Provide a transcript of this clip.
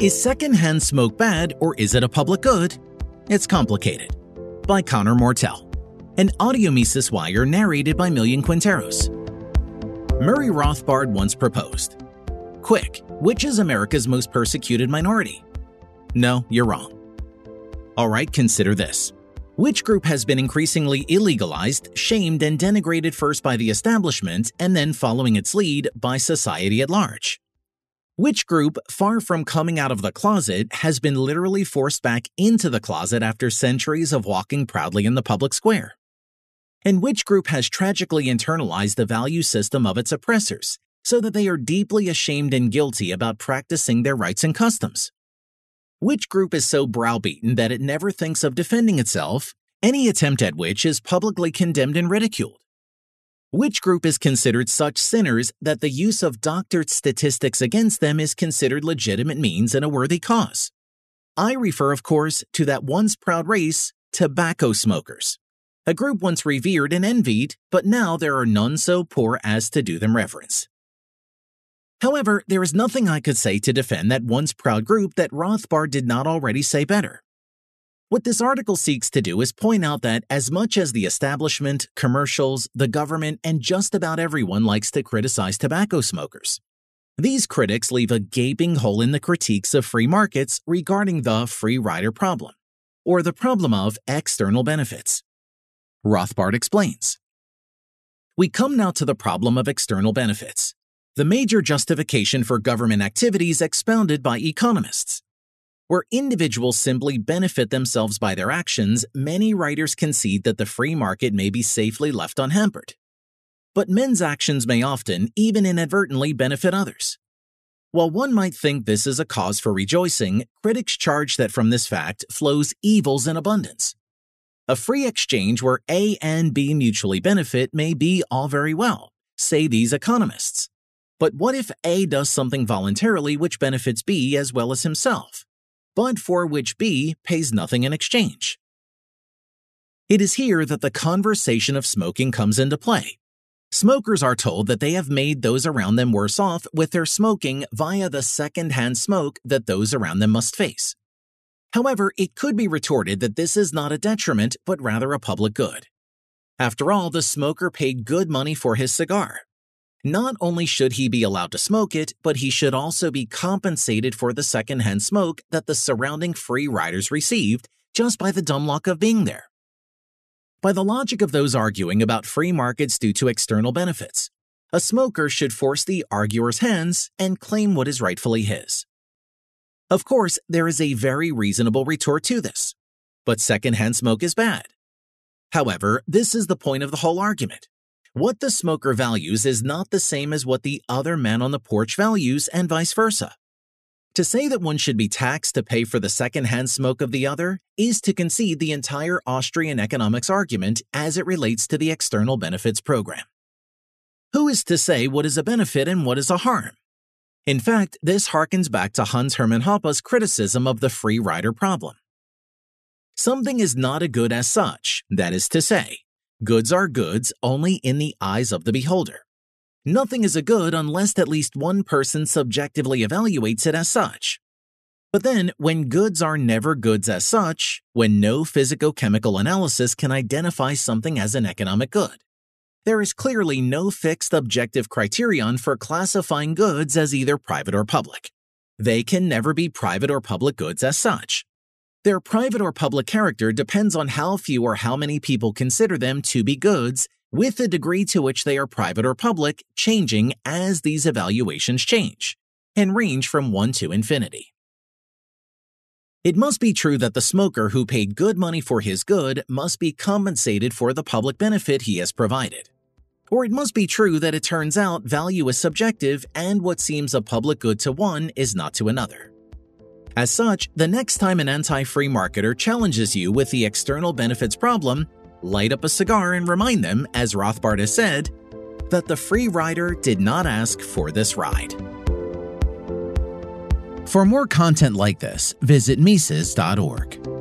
Is secondhand smoke bad or is it a public good? It's complicated. By Connor Mortell. An audio Mises wire narrated by Millian Quinteros. Murray Rothbard once proposed Quick, which is America's most persecuted minority? No, you're wrong. Alright, consider this. Which group has been increasingly illegalized, shamed, and denigrated first by the establishment and then following its lead by society at large? Which group, far from coming out of the closet, has been literally forced back into the closet after centuries of walking proudly in the public square? And which group has tragically internalized the value system of its oppressors so that they are deeply ashamed and guilty about practicing their rights and customs? Which group is so browbeaten that it never thinks of defending itself, any attempt at which is publicly condemned and ridiculed? Which group is considered such sinners that the use of doctored statistics against them is considered legitimate means and a worthy cause? I refer, of course, to that once proud race, tobacco smokers, a group once revered and envied, but now there are none so poor as to do them reverence. However, there is nothing I could say to defend that once proud group that Rothbard did not already say better. What this article seeks to do is point out that as much as the establishment, commercials, the government, and just about everyone likes to criticize tobacco smokers, these critics leave a gaping hole in the critiques of free markets regarding the free rider problem, or the problem of external benefits. Rothbard explains. We come now to the problem of external benefits the major justification for government activities expounded by economists. Where individuals simply benefit themselves by their actions, many writers concede that the free market may be safely left unhampered. But men's actions may often, even inadvertently, benefit others. While one might think this is a cause for rejoicing, critics charge that from this fact flows evils in abundance. A free exchange where A and B mutually benefit may be all very well, say these economists. But what if A does something voluntarily which benefits B as well as himself, but for which B pays nothing in exchange? It is here that the conversation of smoking comes into play. Smokers are told that they have made those around them worse off with their smoking via the second-hand smoke that those around them must face. However, it could be retorted that this is not a detriment, but rather a public good. After all, the smoker paid good money for his cigar, not only should he be allowed to smoke it, but he should also be compensated for the secondhand smoke that the surrounding free riders received just by the dumb luck of being there. By the logic of those arguing about free markets due to external benefits, a smoker should force the arguer's hands and claim what is rightfully his. Of course, there is a very reasonable retort to this, but secondhand smoke is bad. However, this is the point of the whole argument. What the smoker values is not the same as what the other man on the porch values, and vice versa. To say that one should be taxed to pay for the secondhand smoke of the other is to concede the entire Austrian economics argument as it relates to the external benefits program. Who is to say what is a benefit and what is a harm? In fact, this harkens back to Hans Hermann Hoppe's criticism of the free rider problem. Something is not a good as such, that is to say, Goods are goods only in the eyes of the beholder. Nothing is a good unless at least one person subjectively evaluates it as such. But then, when goods are never goods as such, when no physico-chemical analysis can identify something as an economic good, there is clearly no fixed objective criterion for classifying goods as either private or public. They can never be private or public goods as such. Their private or public character depends on how few or how many people consider them to be goods, with the degree to which they are private or public changing as these evaluations change, and range from 1 to infinity. It must be true that the smoker who paid good money for his good must be compensated for the public benefit he has provided. Or it must be true that it turns out value is subjective and what seems a public good to one is not to another. As such, the next time an anti-free marketer challenges you with the external benefits problem, light up a cigar and remind them, as Rothbard has said, that the free rider did not ask for this ride. For more content like this, visit Mises.org.